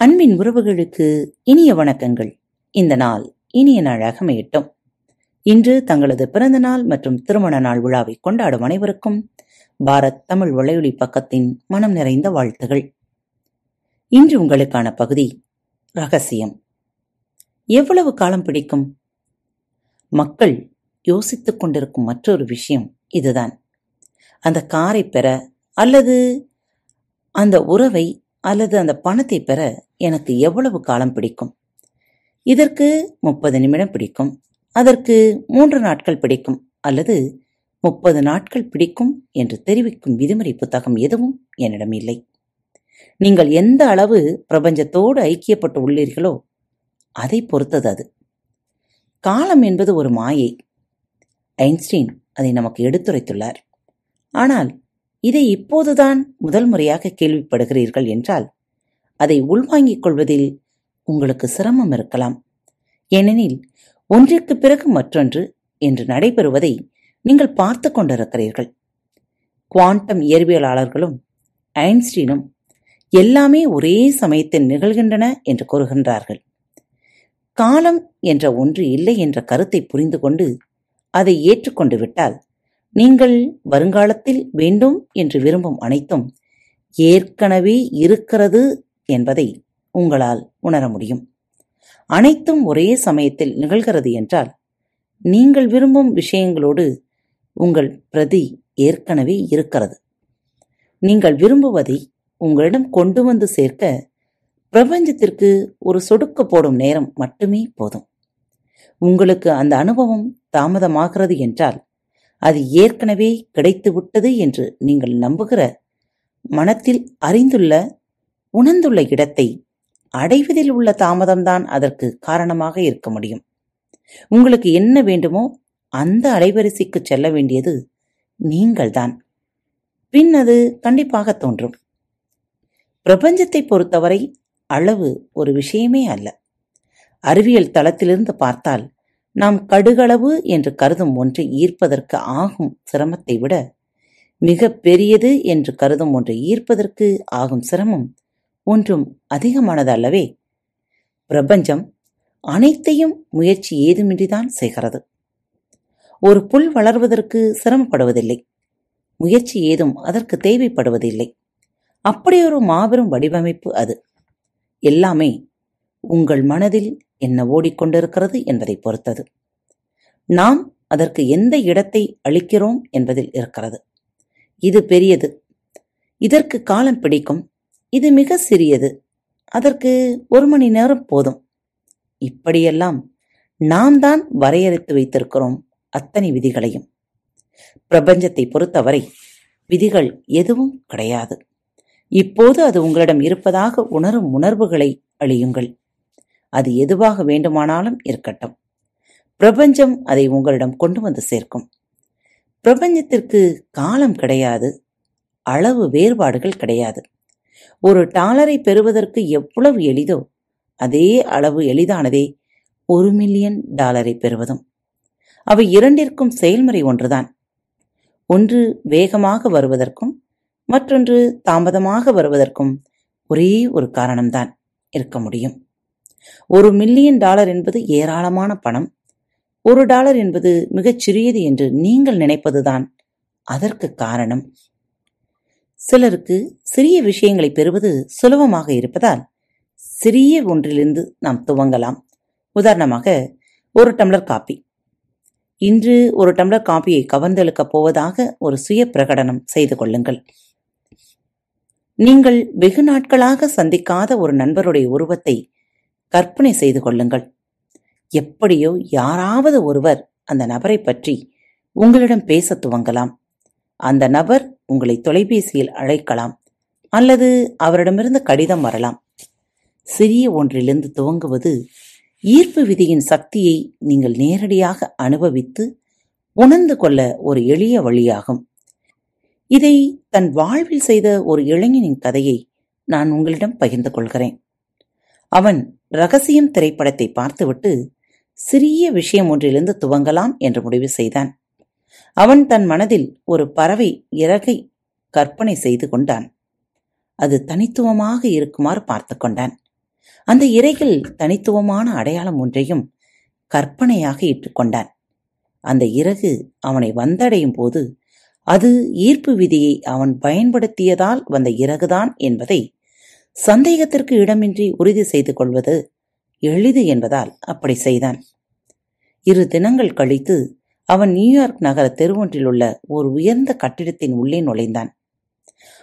அன்பின் உறவுகளுக்கு இனிய வணக்கங்கள். இந்த நாள் இனிய நாளாக அமையட்டும். இன்று தங்களது பிறந்த நாள் மற்றும் திருமண நாள் விழாவை கொண்டாடும் அனைவருக்கும் பாரத் தமிழ் வலையொலி பக்கத்தின் மனம் நிறைந்த வாழ்த்துகள். இன்று உங்களுக்கான பகுதி ரகசியம். எவ்வளவு காலம் பிடிக்கும்? மக்கள் யோசித்துக் கொண்டிருக்கும் மற்றொரு விஷயம் இதுதான். அந்த காரை பெற அல்லது அந்த உறவை அல்லது அந்த பணத்தை பெற எனக்கு எவ்வளவு காலம் பிடிக்கும்? இதற்கு முப்பது நிமிடம் பிடிக்கும். அதற்கு மூன்று நாட்கள் பிடிக்கும். அல்லது முப்பது நாட்கள் பிடிக்கும் என்று தெரிவிக்கும் விதிமுறை புத்தகம் எதுவும் என்னிடம் இல்லை. நீங்கள் எந்த அளவு பிரபஞ்சத்தோடு ஐக்கியப்பட்டு உள்ளீர்களோ அதை பொறுத்தது அது. காலம் என்பது ஒரு மாயை. ஐன்ஸ்டீன் அதை நமக்கு எடுத்துரைத்துள்ளார். ஆனால் இதை இப்போதுதான் முதல் முறையாக கேள்விப்படுகிறீர்கள் என்றால் அதை உள்வாங்கிக் கொள்வதில் உங்களுக்கு சிரமம் இருக்கலாம். ஏனெனில் ஒன்றிற்கு பிறகு மற்றொன்று என்று நடைபெறுவதை நீங்கள் பார்த்து கொண்டிருக்கிறீர்கள். குவாண்டம் இயற்பியலாளர்களும் ஐன்ஸ்டீனும் எல்லாமே ஒரே சமயத்தில் நிகழ்கின்றன என்று கூறுகின்றார்கள். காலம் என்ற ஒன்று இல்லை என்ற கருத்தை புரிந்து கொண்டு அதை ஏற்றுக்கொண்டு விட்டால் நீங்கள் வருங்காலத்தில் வேண்டும் என்று விரும்பும் அனைத்தும் ஏற்கனவே இருக்கிறது என்பதை உங்களால் உணர முடியும். அனைத்தும் ஒரே சமயத்தில் நிகழ்கிறது என்றால் நீங்கள் விரும்பும் விஷயங்களோடு உங்கள் பிரதி ஏற்கனவே இருக்கிறது. நீங்கள் விரும்புவதை உங்களிடம் கொண்டு வந்து சேர்க்க பிரபஞ்சத்திற்கு ஒரு சொடுக்க போடும் நேரம் மட்டுமே போதும். உங்களுக்கு அந்த அனுபவம் தாமதமாகிறது என்றால் அது ஏற்கனவே கிடைத்துவிட்டது என்று நீங்கள் நம்புகிற மனத்தில் அறிந்துள்ள உணர்ந்துள்ள இடத்தை அடைவதில் உள்ள தாமதம்தான் அதற்கு காரணமாக இருக்க முடியும். உங்களுக்கு என்ன வேண்டுமோ அந்த அலைவரிசைக்கு செல்ல வேண்டியது நீங்கள்தான். பின் அது கண்டிப்பாக தோன்றும். பிரபஞ்சத்தை பொறுத்தவரை அளவு ஒரு விஷயமே அல்ல. அறிவியல் தளத்திலிருந்து பார்த்தால் நாம் கடுகளவு என்று கருதும் ஒன்றை ஈர்ப்பதற்கு ஆகும் சிரமத்தை விட மிக பெரியது என்று கருதும் ஒன்றை ஈர்ப்பதற்கு ஆகும் சிரமம் ஒன்றும் அதிகமானது அல்லவே. பிரபஞ்சம் அனைத்தையும் முயற்சி ஏதுமின்றிதான் செய்கிறது. ஒரு புல் வளர்வதற்கு சிரமப்படுவதில்லை. முயற்சி ஏதும் அதற்கு தேவைப்படுவதில்லை. அப்படியொரு மாபெரும் வடிவமைப்பு அது. எல்லாமே உங்கள் மனதில் என்ன ஓடிக்கொண்டிருக்கிறது என்பதை பொறுத்தது. நாம் அதற்கு எந்த இடத்தை அளிக்கிறோம் என்பதில் இருக்கிறது. இது பெரியது. இதற்கு காலம் பிடிக்கும். இது மிக சிறியது. அதற்கு ஒரு மணி நேரம் போதும். இப்படியெல்லாம் நாம் தான் வரையறுத்து வைத்திருக்கிறோம் அத்தனை விதிகளையும். பிரபஞ்சத்தை பொறுத்தவரை விதிகள் எதுவும் கிடையாது. இப்போது அது உங்களிடம் இருப்பதாக உணரும் உணர்வுகளை அழியுங்கள். அது எதுவாக வேண்டுமானாலும் இருக்கட்டும். பிரபஞ்சம் அதை உங்களிடம் கொண்டு வந்து சேர்க்கும். பிரபஞ்சத்திற்கு காலம் கிடையாது அளவு வேறுபாடுகள் கிடையாது. ஒரு டாலரை பெறுவதற்கு எவ்வளவு எளிதோ அதே அளவு எளிதானதே ஒரு மில்லியன் டாலரை பெறுவதும். அவை இரண்டிற்கும் செயல்முறை ஒன்றுதான். ஒன்று வேகமாக வருவதற்கும் மற்றொன்று தாமதமாக வருவதற்கும் ஒரே ஒரு காரணம்தான் இருக்க முடியும். ஒரு மில்லியன் டாலர் என்பது ஏராளமான பணம். ஒரு டாலர் என்பது மிகச் சிறியது என்று நீங்கள் நினைப்பதுதான் அதற்கு காரணம். சிலருக்கு சிறிய விஷயங்களை பெறுவது சுலபமாக இருப்பதால் சிறிய ஒன்றிலிருந்து நாம் துவங்கலாம். உதாரணமாக ஒரு டம்ளர் காப்பி இன்று ஒரு டம்ளர் காப்பியை கவர்ந்தெழுக்கப் போவதாக ஒரு சுய பிரகடனம் செய்து கொள்ளுங்கள். நீங்கள் வெகு நாட்களாக சந்திக்காத ஒரு நண்பருடைய உருவத்தை கற்பனை செய்து கொள்ளுங்கள். எப்படியோ யாராவது ஒருவர் அந்த நபரை பற்றி உங்களிடம் பேச துவங்கலாம். அந்த நபர் உங்களை தொலைபேசியில் அழைக்கலாம் அல்லது அவரிடமிருந்து கடிதம் வரலாம். சிறிய ஒன்றிலிருந்து துவங்குவது ஈர்ப்பு விதியின் சக்தியை நீங்கள் நேரடியாக அனுபவித்து உணர்ந்து கொள்ள ஒரு எளிய வழியாகும். இதை தன் வாழ்வில் செய்த ஒரு இளைஞனின் கதையை நான் உங்களிடம் பகிர்ந்து கொள்கிறேன். அவன் ரகசியம் திரைப்படத்தை பார்த்துவிட்டு சிறிய விஷயம் ஒன்றிலிருந்து துவங்கலாம் என்று முடிவு செய்தான். அவன் தன் மனதில் ஒரு பறவை இறகை கற்பனை செய்து கொண்டான். அது தனித்துவமாக இருக்குமாறு பார்த்து கொண்டான். அந்த இறையில் தனித்துவமான அடையாளம் ஒன்றையும் கற்பனையாக இட்டுக்கொண்டான் அந்த இறகு அவனை வந்தடையும் போது அது ஈர்ப்பு விதியை அவன் பயன்படுத்தியதால் வந்த இறகுதான் என்பதை சந்தேகத்திற்கு இடமின்றி உறுதி செய்து கொள்வது எளிது என்பதால் அப்படி செய்தான். இரு தினங்கள் கழித்து அவன் நியூயார்க் நகர தெருவொன்றில் உள்ள ஒரு உயர்ந்த கட்டிடத்தின் உள்ளே நுழைந்தான்.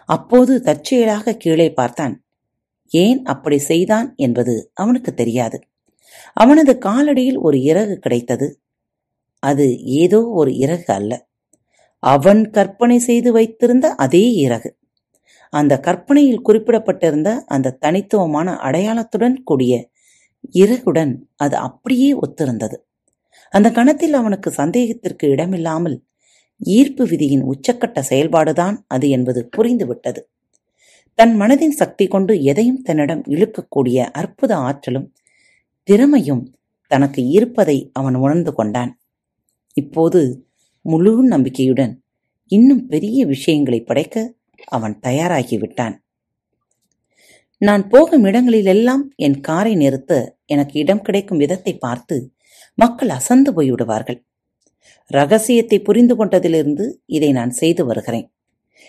அப்போது தற்செயலாக கீழே பார்த்தான். ஏன் அப்படி செய்தான் என்பது அவனுக்கு தெரியாது. அவனது காலடியில் ஒரு இறகு கிடைத்தது. அது ஏதோ ஒரு இறகு அல்ல. அவன் கற்பனை செய்து வைத்திருந்த அதே இறகு. அந்த கற்பனையில் குறிப்பிடப்பட்டிருந்த அந்த தனித்துவமான அடையாளத்துடன் கூடிய இறகுடன் அது அப்படியே ஒத்திருந்தது. அந்த கணத்தில் அவனுக்கு சந்தேகத்திற்கு இடமில்லாமல் ஈர்ப்பு விதியின் உச்சக்கட்ட செயல்பாடுதான் அது என்பது புரிந்துவிட்டது. தன் மனதின் சக்தி கொண்டு எதையும் தன்னிடம் இழுக்கக்கூடிய அற்புத ஆற்றலும் திறமையும் தனக்கு இருப்பதை அவன் உணர்ந்து கொண்டான். இப்போது முழு நம்பிக்கையுடன் இன்னும் பெரிய விஷயங்களை படைக்க அவன் தயாராகிவிட்டான். நான் போகும் இடங்களிலெல்லாம் என் காரை நிறுத்த எனக்கு இடம் கிடைக்கும் விதத்தை பார்த்து மக்கள் அசந்து போய்விடுவார்கள். ரகசியத்தை புரிந்து கொண்டதிலிருந்து இதை நான் செய்து வருகிறேன்.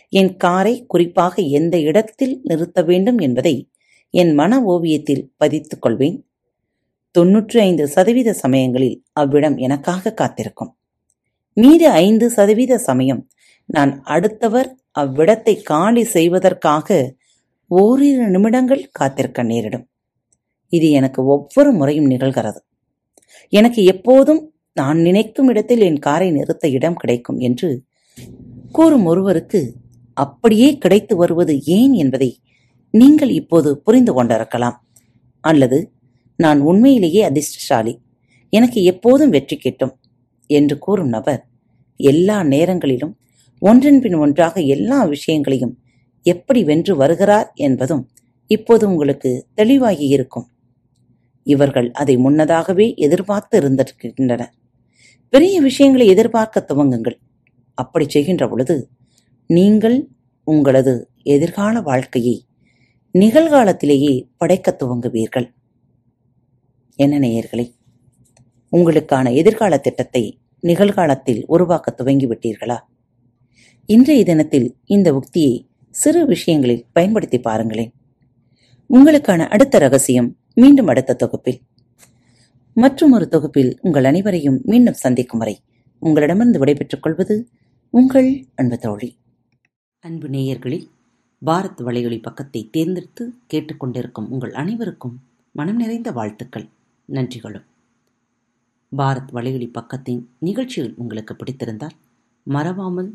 என் காரை குறிப்பாக எந்த இடத்தில் நிறுத்த வேண்டும் என்பதை என் மன ஓவியத்தில் பதித்துக் கொள்வேன். தொன்னூற்றி ஐந்து சதவீத சமயங்களில் அவ்விடம் எனக்காக காத்திருக்கும். மீது ஐந்து சதவீத சமயம் நான் அடுத்தவர் அவ்விடத்தை காலி செய்வதற்காக ஓரிரு நிமிடங்கள் காத்திருக்க நேரிடும். இது எனக்கு ஒவ்வொரு முறையும் நிகழ்கிறது. எனக்கு எப்போதும் நான் நினைக்கும் இடத்தில் என் காரை நிறுத்த இடம் கிடைக்கும் என்று கூறும் ஒருவருக்கு அப்படியே கிடைத்து வருவது ஏன் என்பதை நீங்கள் இப்போது புரிந்து கொண்டிருக்கலாம். அல்லது நான் உண்மையிலேயே அதிர்ஷ்டசாலி. எனக்கு எப்போதும் வெற்றி கிட்டும் என்று கூறும் நபர் எல்லா நேரங்களிலும் ஒன்றன் பின் ஒன்றாக எல்லா விஷயங்களையும் எப்படி வென்று வருகிறார் என்பதும் இப்போது உங்களுக்கு தெளிவாகி இருக்கும். இவர்கள் அதை முன்னதாகவே எதிர்பார்த்து இருந்திருக்கின்றனர் பெரிய விஷயங்களை எதிர்பார்க்க துவங்குங்கள். அப்படி செய்கின்ற பொழுது நீங்கள் உங்களது எதிர்கால வாழ்க்கையை நிகழ்காலத்திலேயே படைக்க துவங்குவீர்கள். என்ன நேயர்களே உங்களுக்கான எதிர்கால திட்டத்தை நிகழ்காலத்தில் உருவாக்க துவங்கிவிட்டீர்களா? இன்றைய தினத்தில் இந்த உக்தியை சிறு விஷயங்களில் பயன்படுத்தி பாருங்களேன். உங்களுக்கான அடுத்த ரகசியம் மீண்டும் அடுத்த தொகுப்பில். மற்றும் ஒரு தொகுப்பில் உங்கள் அனைவரையும் மீண்டும் சந்திக்கும் வரை உங்களிடமிருந்து விடைபெற்றுக் கொள்வது உங்கள் அன்பு தோழி. அன்பு நேயர்களில் பாரத் வலையொலி பக்கத்தை தேர்ந்தெடுத்து கேட்டுக்கொண்டிருக்கும் உங்கள் அனைவருக்கும் மனம் நிறைந்த வாழ்த்துக்கள். நன்றிகளும். பாரத் வலையொலி பக்கத்தின் நிகழ்ச்சிகள் உங்களுக்கு பிடித்திருந்தால் மறவாமல்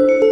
Thank you.